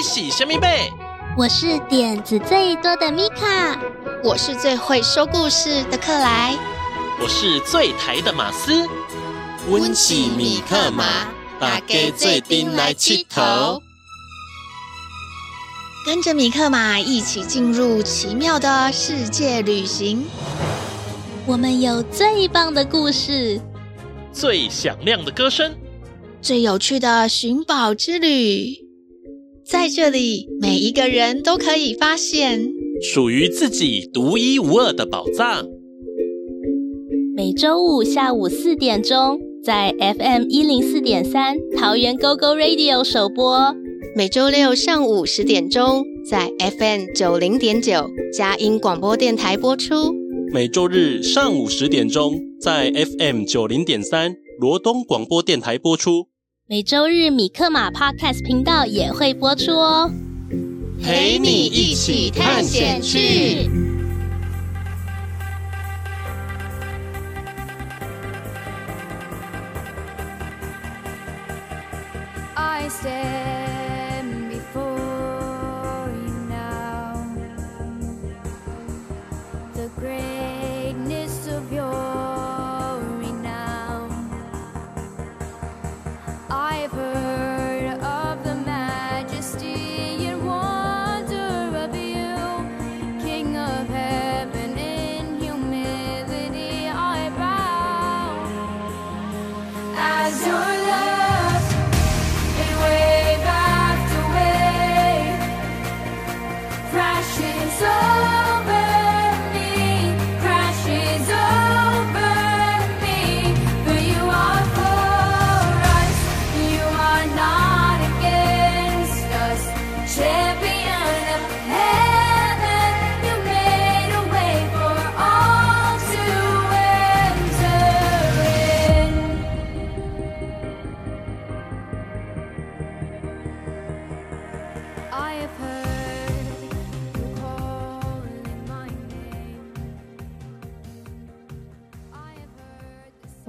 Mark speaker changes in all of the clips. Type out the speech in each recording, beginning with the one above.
Speaker 1: 你是虾米贝？
Speaker 2: 我是点子最多的米卡，
Speaker 3: 我是最会说故事的克莱，
Speaker 1: 我是最台的马斯。
Speaker 4: 温起米克马，大家做阵来佚佗。
Speaker 3: 跟着米克马一起进入奇妙的世界旅行。
Speaker 2: 我们有最棒的故事，
Speaker 1: 最响亮的歌声，
Speaker 3: 最有趣的寻宝之旅。在这里，每一个人都可以发现
Speaker 1: 属于自己独一无二的宝藏。
Speaker 2: 每周五下午四点钟，在 FM 一零四点三桃园 GO GO Radio 首播；
Speaker 3: 每周六上午十点钟，在 FM 九零点九佳音广播电台播出。
Speaker 1: 每周日上午十点钟，在 FM 九零点三罗东广播电台播出。
Speaker 2: 每周日米克马 Podcast 频道也会播出哦，
Speaker 4: 陪你一起探险去。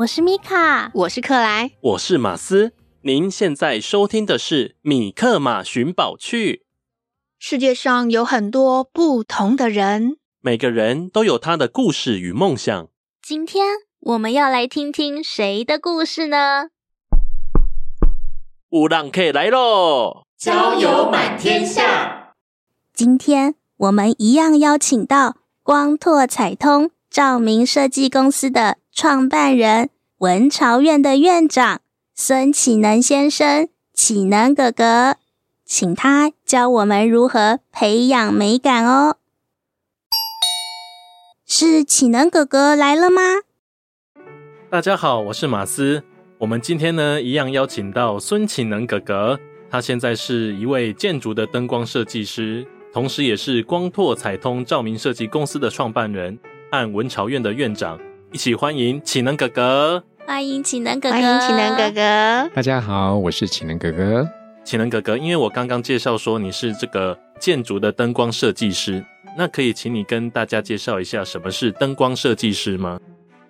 Speaker 2: 我是米卡，
Speaker 3: 我是克莱，
Speaker 1: 我是马斯。您现在收听的是《米克马寻宝趣》。
Speaker 3: 世界上有很多不同的人，
Speaker 1: 每个人都有他的故事与梦想。
Speaker 2: 今天我们要来听听谁的故事呢？
Speaker 1: 有人客来喽！
Speaker 4: 交友满天下。
Speaker 2: 今天我们一样邀请到光拓彩通照明设计公司的创办人，文潮院的院长孙启能先生，启能哥哥，请他教我们如何培养美感哦。是启能哥哥来了吗？
Speaker 1: 大家好，我是马斯。我们今天呢，一样邀请到孙启能哥哥，他现在是一位建筑的灯光设计师，同时也是光拓彩通照明设计公司的创办人和文潮院的院长。一起欢迎启能哥哥，
Speaker 2: 欢迎启能哥哥，
Speaker 3: 欢迎启能哥哥。
Speaker 5: 大家好，我是启能哥哥。
Speaker 1: 启能哥哥，因为我刚刚介绍说你是这个建筑的灯光设计师，那可以请你跟大家介绍一下什么是灯光设计师吗？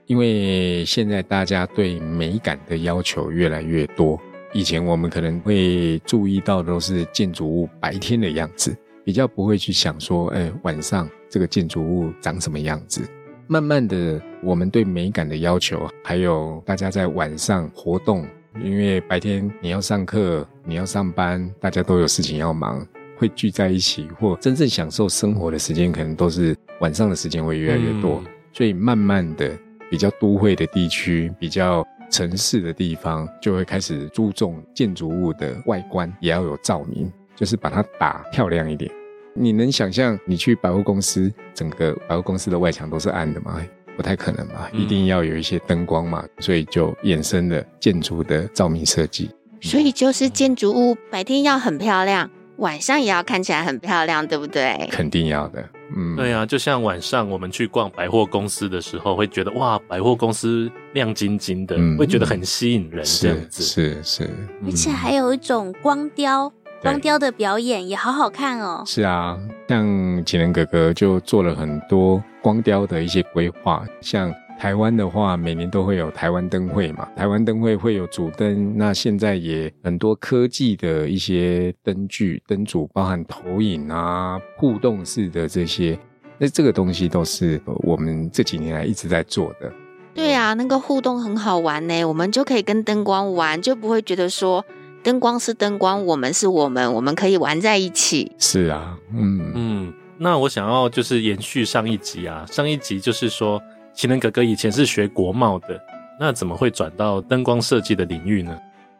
Speaker 5: 因为现在大家对美感的要求越来越多，以前我们可能会注意到都是建筑物白天的样子，比较不会去想说，哎，晚上这个建筑物长什么样子。慢慢的，我们对美感的要求，还有大家在晚上活动，因为白天你要上课，你要上班，大家都有事情要忙，会聚在一起，或真正享受生活的时间，可能都是晚上的时间会越来越多。嗯。所以慢慢的，比较都会的地区，比较城市的地方，就会开始注重建筑物的外观也要有照明，就是把它打漂亮一点。你能想象你去百货公司，整个百货公司的外墙都是暗的吗？不太可能吧，一定要有一些灯光嘛，所以就衍生了建筑的照明设计。
Speaker 3: 所以就是建筑物白天要很漂亮，晚上也要看起来很漂亮，对不对？
Speaker 5: 肯定要的，嗯，
Speaker 1: 对啊，就像晚上我们去逛百货公司的时候，会觉得哇，百货公司亮晶晶的，嗯，会觉得很吸引人，这样子
Speaker 5: 是是，是，
Speaker 2: 而且还有一种光雕。光雕的表演也好好看哦。
Speaker 5: 是啊，像启能哥哥就做了很多光雕的一些规划，像台湾的话，每年都会有台湾灯会嘛，台湾灯会会有主灯。那现在也很多科技的一些灯具、灯组，包含投影啊、互动式的这些，那这个东西都是我们这几年来一直在做的。
Speaker 3: 对啊，那个互动很好玩呢，我们就可以跟灯光玩，就不会觉得说灯光是灯光，我们是我们，我们可以玩在一起。
Speaker 5: 是啊，嗯
Speaker 1: 嗯。那我想要就是延续上一集啊，上一集就是说，奇能哥哥以前是学国贸的，那怎么会转到灯光设计的领域呢？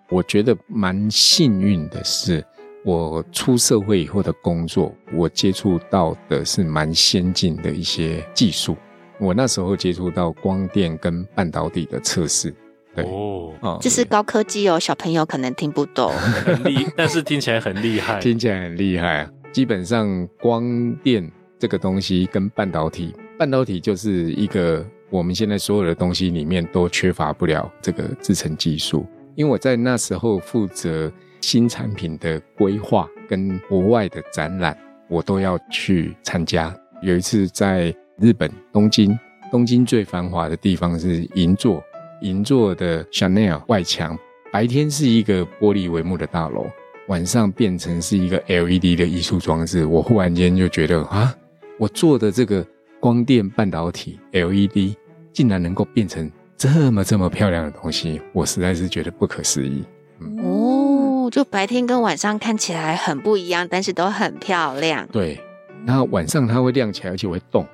Speaker 5: 我觉得蛮幸运的是，我出社会以后的工作，我接触到的是蛮先进的一些技术。我那时候接触到光电跟半导体的测试，对
Speaker 1: 哦，
Speaker 3: 哦，这是高科技哦，小朋友可能听不懂，
Speaker 1: 很厉，但是听起来很厉害，
Speaker 5: 听起来很厉害啊。基本上，光电这个东西跟半导体，半导体就是一个我们现在所有的东西里面都缺乏不了这个制成技术。因为我在那时候负责新产品的规划跟国外的展览，我都要去参加。有一次在日本东京，东京最繁华的地方是银座，银座的 Chanel 外墙，白天是一个玻璃帷幕的大楼。晚上变成是一个 LED 的艺术装置，我忽然间就觉得啊，我做的这个光电半导体 LED 竟然能够变成这么这么漂亮的东西，我实在是觉得不可思议。
Speaker 3: 嗯、哦，就白天跟晚上看起来很不一样，但是都很漂亮。
Speaker 5: 对，那晚上它会亮起来，而且会动。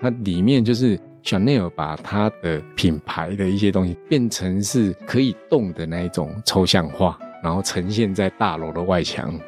Speaker 5: 它里面就是 Chanel 把它的品牌的一些东西变成是可以动的那一种抽象画。然后呈现在大楼的外墙，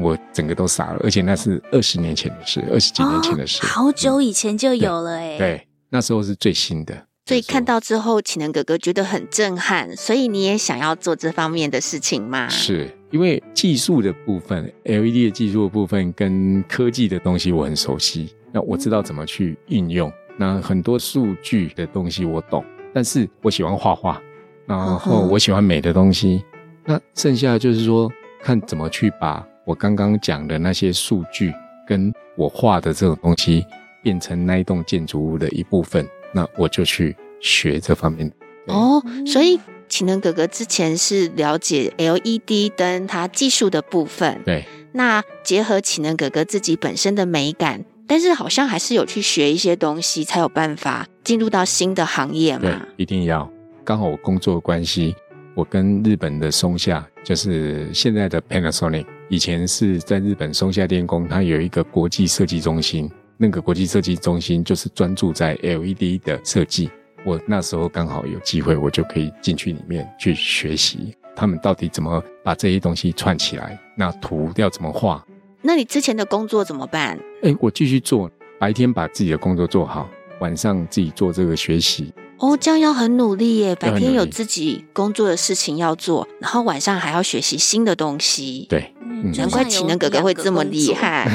Speaker 5: 我整个都傻了，而且那是二十年前的事，二十几年前的事，
Speaker 2: 哦，好久以前就有了哎。
Speaker 5: 对，那时候是最新的。
Speaker 3: 所以看到之后，启能哥哥觉得很震撼，所以你也想要做这方面的事情吗？
Speaker 5: 是因为技术的部分，LED 的技术的部分跟科技的东西我很熟悉，那我知道怎么去运用。那很多数据的东西我懂，但是我喜欢画画，然后我喜欢美的东西。那剩下就是说，看怎么去把我刚刚讲的那些数据，跟我画的这种东西，变成那一栋建筑物的一部分。那我就去学这方面。
Speaker 3: 哦，所以启能哥哥之前是了解 LED 灯它技术的部分。
Speaker 5: 对。
Speaker 3: 那结合启能哥哥自己本身的美感，但是好像还是有去学一些东西，才有办法进入到新的行业嘛。
Speaker 5: 对，一定要。刚好我工作关系。我跟日本的松下，就是现在的 Panasonic，以前是在日本松下电工，它有一个国际设计中心。那个国际设计中心就是专注在 LED 的设计。我那时候刚好有机会，我就可以进去里面去学习，他们到底怎么把这些东西串起来，那图要怎么画。
Speaker 3: 那你之前的工作怎么办？
Speaker 5: 哎，我继续做，白天把自己的工作做好，晚上自己做这个学习。
Speaker 3: 哦，这样要很努力耶！白天有自己工作的事情要做，然后晚上还要学习新的东西。
Speaker 5: 对，
Speaker 3: 嗯、难怪启能哥哥会这么厉害。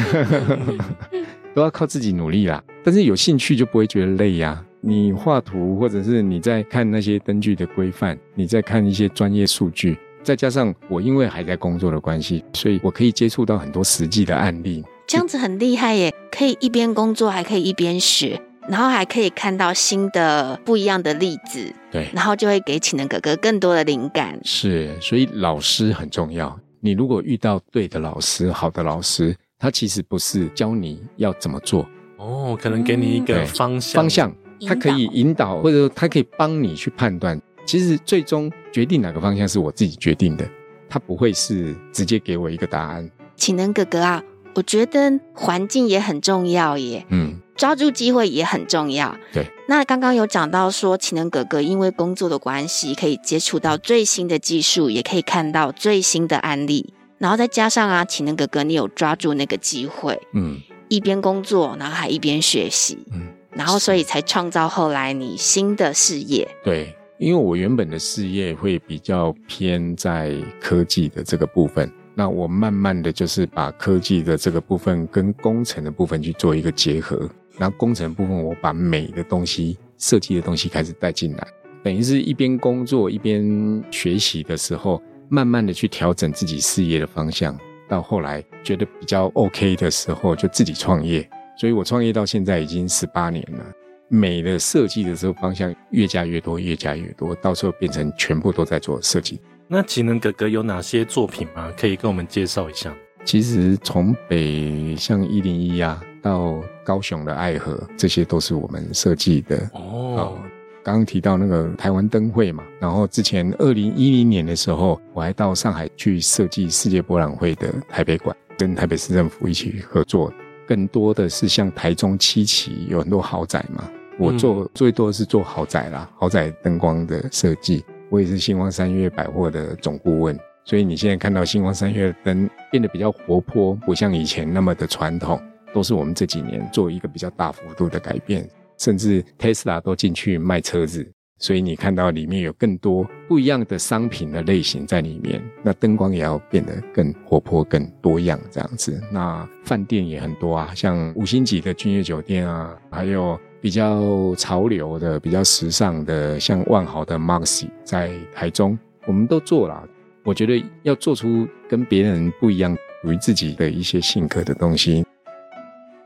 Speaker 5: 都要靠自己努力啦，但是有兴趣就不会觉得累呀、啊。你画图，或者是你在看那些灯具的规范，你在看一些专业数据，再加上我因为还在工作的关系，所以我可以接触到很多实际的案例。
Speaker 3: 这样子很厉害耶！可以一边工作，还可以一边学。然后还可以看到新的不一样的例子，
Speaker 5: 对，
Speaker 3: 然后就会给启能哥哥更多的灵感。
Speaker 5: 是，所以老师很重要。你如果遇到对的老师，好的老师，他其实不是教你要怎么做，
Speaker 1: 哦，可能给你一个方向，
Speaker 5: 方向，他可以引导，或者说他可以帮你去判断。其实最终决定哪个方向是我自己决定的，他不会是直接给我一个答案。
Speaker 3: 奇能哥哥啊，我觉得环境也很重要耶。
Speaker 5: 嗯。
Speaker 3: 抓住机会也很重要。
Speaker 5: 对，
Speaker 3: 那刚刚有讲到说，奇能哥哥因为工作的关系，可以接触到最新的技术，也可以看到最新的案例。然后再加上啊，奇能哥哥你有抓住那个机会，
Speaker 5: 嗯，
Speaker 3: 一边工作，然后还一边学习，
Speaker 5: 嗯，
Speaker 3: 然后所以才创造后来你新的事业。
Speaker 5: 对，因为我原本的事业会比较偏在科技的这个部分。那我慢慢的就是把科技的这个部分跟工程的部分去做一个结合，然后工程部分我把美的东西、设计的东西开始带进来，等于是一边工作一边学习的时候，慢慢的去调整自己事业的方向，到后来觉得比较 OK 的时候，就自己创业。所以我创业到现在已经十八年了。美的设计的时候方向越加越多，越加越多，到时候变成全部都在做设计。
Speaker 6: 那奇能哥哥有哪些作品吗？可以跟我们介绍一下。
Speaker 5: 其实从北像一零一啊，到高雄的爱河，这些都是我们设计的
Speaker 6: 哦。
Speaker 5: 刚刚提到那个台湾灯会嘛，然后之前二零一零年的时候，我还到上海去设计世界博览会的台北馆，跟台北市政府一起合作。更多的是像台中七期有很多豪宅嘛，我做最多是做豪宅啦，豪宅灯光的设计。我也是星光三月百货的总顾问，所以你现在看到星光三月的灯变得比较活泼，不像以前那么的传统，都是我们这几年做一个比较大幅度的改变。甚至 Tesla 都进去卖车子，所以你看到里面有更多不一样的商品的类型在里面。那灯光也要变得更活泼、更多样这样子。那饭店也很多啊，像五星级的君悦酒店啊，还有比较潮流的、比较时尚的，像万豪的 Maxi 在台中，我们都做了。我觉得要做出跟别人不一样、属于自己的一些性格的东西。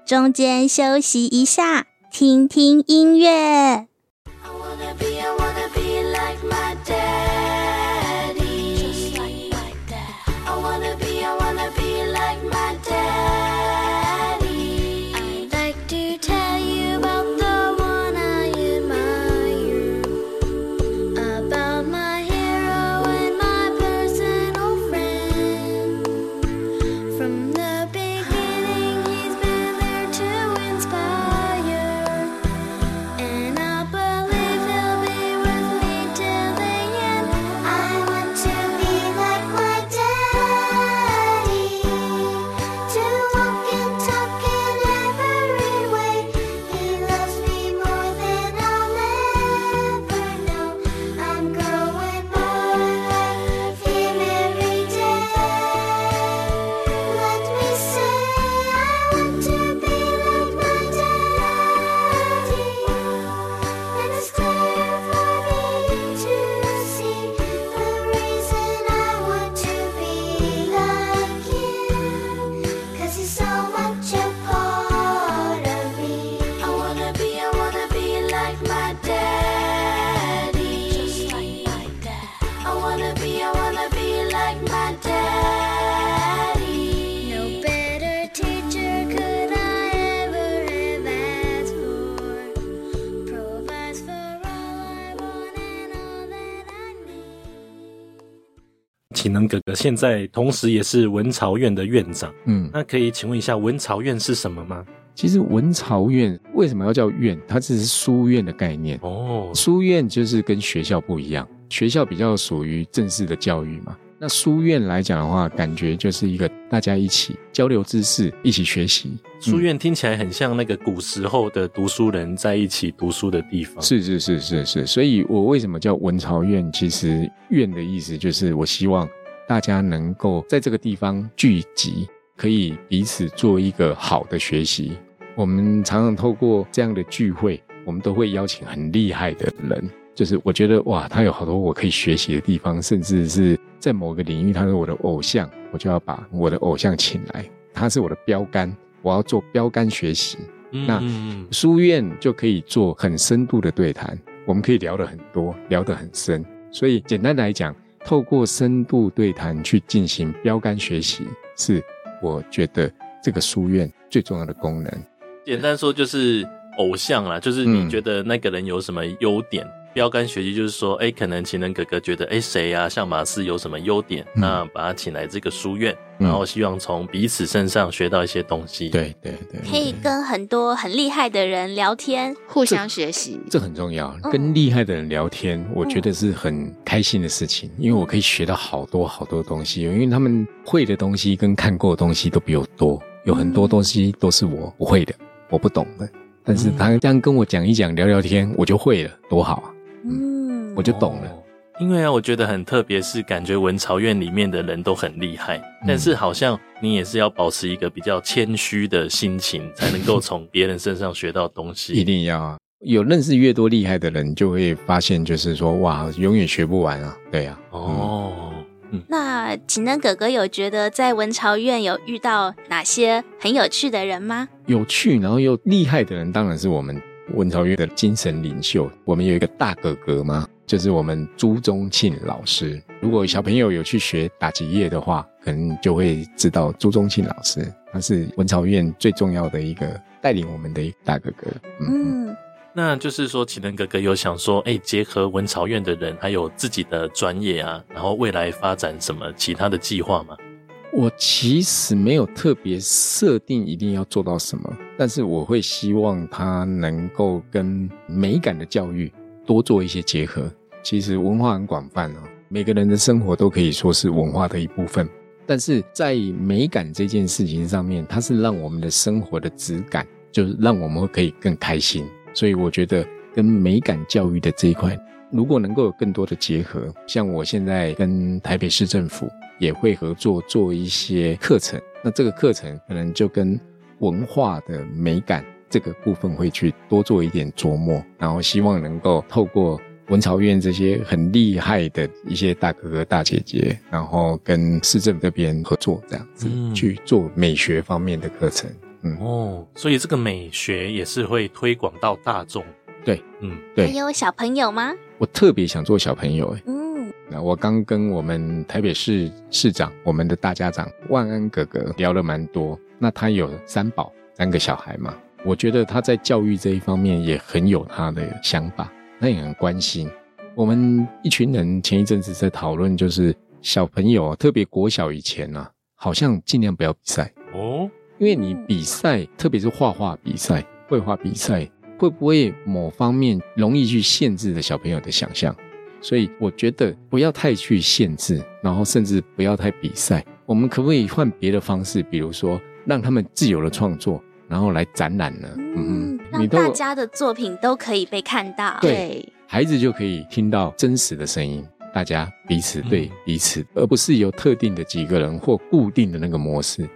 Speaker 2: 中间休息一下。听听音乐。
Speaker 6: 启能哥哥现在同时也是文朝院的院长，嗯，那可以请问一下文朝院是什么吗？
Speaker 5: 其实文朝院为什么要叫院？它只是书院的概念哦。书院就是跟学校不一样，学校比较属于正式的教育嘛。那书院来讲的话，感觉就是一个大家一起交流知识、一起学习。
Speaker 6: 书院听起来很像那个古时候的读书人在一起读书的地方。
Speaker 5: 是是是是是，所以我为什么叫文朝院？其实院的意思就是我希望。大家能够在这个地方聚集，可以彼此做一个好的学习。我们常常透过这样的聚会，我们都会邀请很厉害的人。就是我觉得哇，他有好多我可以学习的地方，甚至是在某个领域，他是我的偶像，我就要把我的偶像请来，他是我的标杆，我要做标杆学习。嗯、那书院就可以做很深度的对谈，我们可以聊得很多，聊得很深。所以简单来讲。透过深度对谈去进行标杆学习，是我觉得这个书院最重要的功能。
Speaker 6: 简单说就是偶像啦，就是你觉得那个人有什么优点？嗯标杆学习就是说，哎，可能情人哥哥觉得，哎，谁呀、啊？像马斯有什么优点？嗯、那把他请来这个书院，嗯、然后希望从彼此身上学到一些东西。
Speaker 5: 对对对，
Speaker 2: 可以跟很多很厉害的人聊天，
Speaker 3: 互相学习，
Speaker 5: 这很重要。跟厉害的人聊天，嗯、我觉得是很开心的事情，因为我可以学到好多好多东西，因为他们会的东西跟看过的东西都比我多，有很多东西都是我不会的，我不懂的，但是他这样跟我讲一讲，聊聊天，我就会了，多好啊！嗯，我就懂了。哦，
Speaker 6: 因为啊，我觉得很特别，是感觉文朝院里面的人都很厉害，嗯，但是好像你也是要保持一个比较谦虚的心情，才能够从别人身上学到东西。
Speaker 5: 一定要啊，有认识越多厉害的人，就会发现，就是说，哇，永远学不完啊。对呀，啊，哦，
Speaker 2: 嗯，那启能哥哥有觉得在文朝院有遇到哪些很有趣的人吗？
Speaker 5: 有趣，然后又厉害的人，当然是我们。文朝院的精神领袖，我们有一个大哥哥嘛，就是我们朱宗庆老师。如果小朋友有去学打击乐的话，可能就会知道朱宗庆老师，他是文朝院最重要的一个带领我们的一个大哥哥。
Speaker 2: 嗯，
Speaker 1: 那就是说启能哥哥有想说，哎，结合文朝院的人，还有自己的专业啊，然后未来发展什么其他的计划吗？
Speaker 5: 我其实没有特别设定一定要做到什么，但是我会希望他能够跟美感的教育多做一些结合。其实文化很广泛哦，每个人的生活都可以说是文化的一部分。但是在美感这件事情上面，它是让我们的生活的质感，就是让我们可以更开心。所以我觉得跟美感教育的这一块，如果能够有更多的结合，像我现在跟台北市政府。也会合作做一些课程，那这个课程可能就跟文化的美感这个部分会去多做一点琢磨，然后希望能够透过文潮院这些很厉害的一些大哥哥大姐姐，然后跟市政这边合作，这样子去做美学方面的课程。嗯，
Speaker 1: 哦，所以这个美学也是会推广到大众。
Speaker 5: 对，
Speaker 1: 嗯，
Speaker 5: 对。
Speaker 2: 还有小朋友吗？
Speaker 5: 我特别想做小朋友，哎。
Speaker 2: 那
Speaker 5: 我刚跟我们台北市市长，我们的大家长万安哥哥聊了蛮多。那他有三宝，三个小孩嘛，我觉得他在教育这一方面也很有他的想法，他也很关心。我们一群人前一阵子在讨论，就是小朋友，特别国小以前啊，好像尽量不要比赛哦，因为你比赛，特别是画画比赛、绘画比赛，会不会某方面容易去限制了小朋友的想象？所以我觉得不要太去限制，然后甚至不要太比赛。我们可不可以换别的方式，比如说让他们自由的创作，然后来展览呢？
Speaker 2: 嗯，嗯让大家的作品都可以被看到。
Speaker 5: 对，孩子就可以听到真实的声音，大家彼此对彼此，而不是由特定的几个人或固定的那个模式。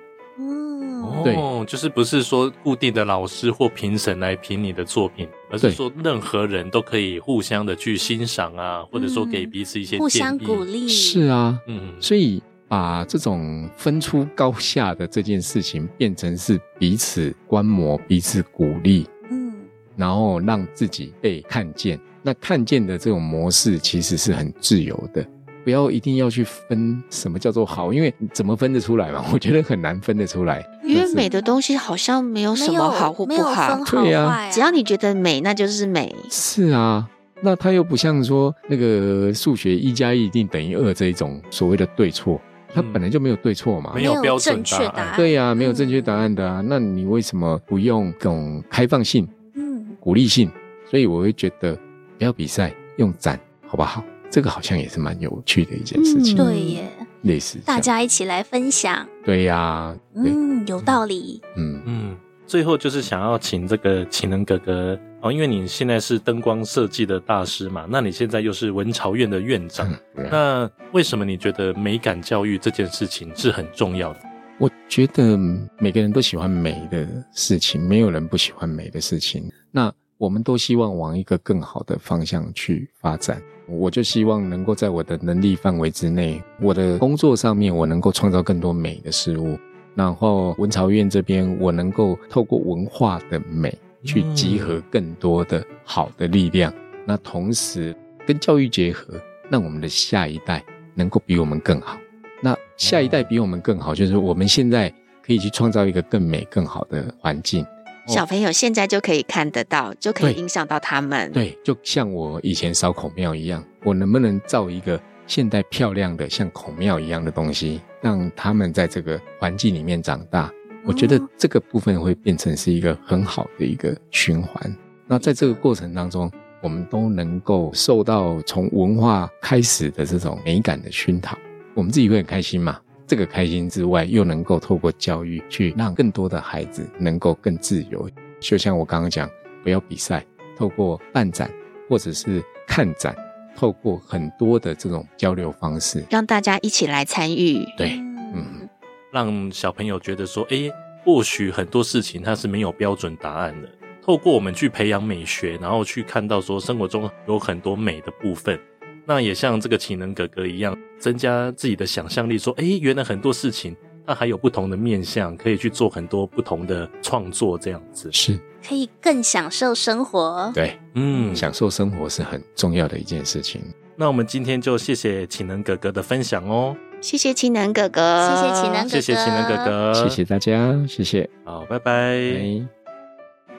Speaker 5: 对
Speaker 1: 哦，就是不是说固定的老师或评审来评你的作品，而是说任何人都可以互相的去欣赏啊，或者说给彼此一些
Speaker 2: 互相鼓励。
Speaker 5: 是啊，嗯，所以把这种分出高下的这件事情变成是彼此观摩、彼此鼓励，嗯，然后让自己被看见。那看见的这种模式其实是很自由的。不要一定要去分什么叫做好，因为怎么分得出来嘛？我觉得很难分得出来。
Speaker 3: 因为美的东西好像没有什么好或不好，
Speaker 5: 对呀，
Speaker 3: 只要你觉得美，那就是美。
Speaker 5: 是啊，那它又不像说那个数学一加一一定等于二这一种所谓的对错，它本来就没有对错嘛，
Speaker 1: 没有标准答案。
Speaker 5: 对呀，没有正确答案的啊。那你为什么不用这种开放性、嗯，鼓励性？所以我会觉得不要比赛，用展好不好？这个好像也是蛮有趣的一件事情，
Speaker 2: 嗯、对耶，
Speaker 5: 类似
Speaker 2: 大家一起来分享，
Speaker 5: 对呀、啊，
Speaker 2: 嗯，有道理，
Speaker 5: 嗯
Speaker 1: 嗯。最后就是想要请这个情人哥哥哦，因为你现在是灯光设计的大师嘛，那你现在又是文潮院的院长，嗯、那为什么你觉得美感教育这件事情是很重要的？
Speaker 5: 我觉得每个人都喜欢美的事情，没有人不喜欢美的事情。那我们都希望往一个更好的方向去发展。我就希望能够在我的能力范围之内，我的工作上面，我能够创造更多美的事物。然后文潮院这边，我能够透过文化的美去集合更多的好的力量。那同时跟教育结合，让我们的下一代能够比我们更好。那下一代比我们更好，就是我们现在可以去创造一个更美、更好的环境。
Speaker 3: 小朋友现在就可以看得到，就可以影响到他们。
Speaker 5: 对，就像我以前烧孔庙一样，我能不能造一个现代漂亮的像孔庙一样的东西，让他们在这个环境里面长大？我觉得这个部分会变成是一个很好的一个循环。那在这个过程当中，我们都能够受到从文化开始的这种美感的熏陶，我们自己会很开心嘛。这个开心之外，又能够透过教育去让更多的孩子能够更自由。就像我刚刚讲，不要比赛，透过办展或者是看展，透过很多的这种交流方式，
Speaker 3: 让大家一起来参与。
Speaker 5: 对，嗯，
Speaker 1: 让小朋友觉得说，诶，或许很多事情它是没有标准答案的。透过我们去培养美学，然后去看到说生活中有很多美的部分。那也像这个启能哥哥一样，增加自己的想象力，说，诶，原来很多事情它还有不同的面向，可以去做很多不同的创作，这样子
Speaker 5: 是
Speaker 2: 可以更享受生活。
Speaker 5: 对，
Speaker 1: 嗯，
Speaker 5: 享受生活是很重要的一件事情。
Speaker 1: 那我们今天就谢谢启能哥哥的分享哦，
Speaker 7: 谢谢启能哥哥，
Speaker 2: 谢谢启能哥哥，
Speaker 1: 谢谢启能哥哥，
Speaker 5: 谢谢大家，谢谢，
Speaker 1: 好，拜拜。
Speaker 5: 拜。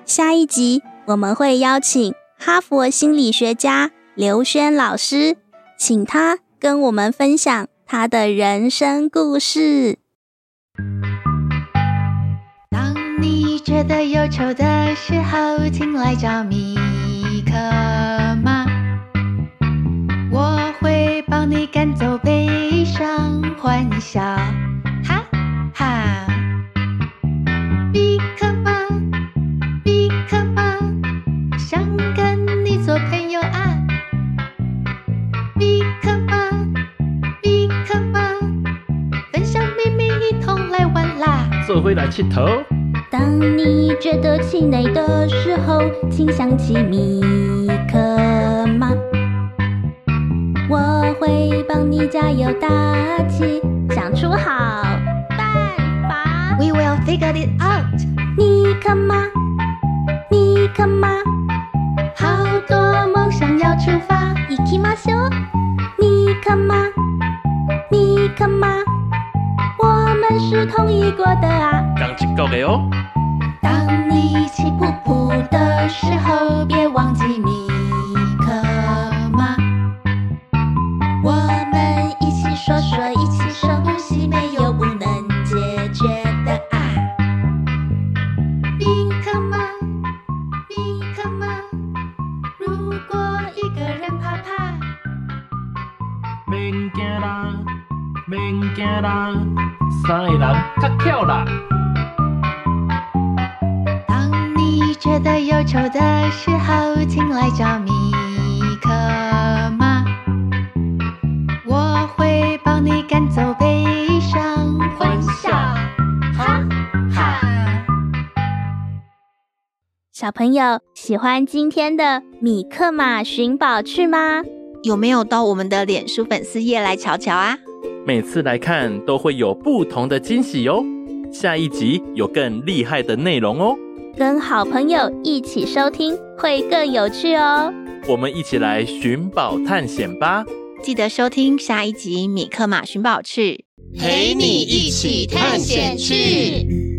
Speaker 2: 下一集我们会邀请哈佛心理学家刘轩老师，请他跟我们分享他的人生故事。
Speaker 3: 当你觉得忧愁的时候，请来找米可妈，我会帮你赶走悲伤，欢笑，
Speaker 1: 这回来气头。
Speaker 2: 当你觉得气馁的时候，请想起米克马，我会帮你加油打气，想出好办法。
Speaker 3: We will figure it out。
Speaker 2: 米克马，米克马，
Speaker 3: 好多梦想要出发。
Speaker 2: 行きましょう。米克马，米克马，我们是同意过的啊。
Speaker 3: 当你气噗噗的时候，别忘记
Speaker 2: 小朋友喜欢今天的米克马寻宝趣吗？
Speaker 7: 有没有到我们的脸书粉丝页来瞧瞧啊？
Speaker 1: 每次来看都会有不同的惊喜哦。下一集有更厉害的内容哦。
Speaker 2: 跟好朋友一起收听会更有趣哦。
Speaker 1: 我们一起来寻宝探险吧！
Speaker 7: 记得收听下一集《米克马寻宝去》，
Speaker 8: 陪你一起探险去。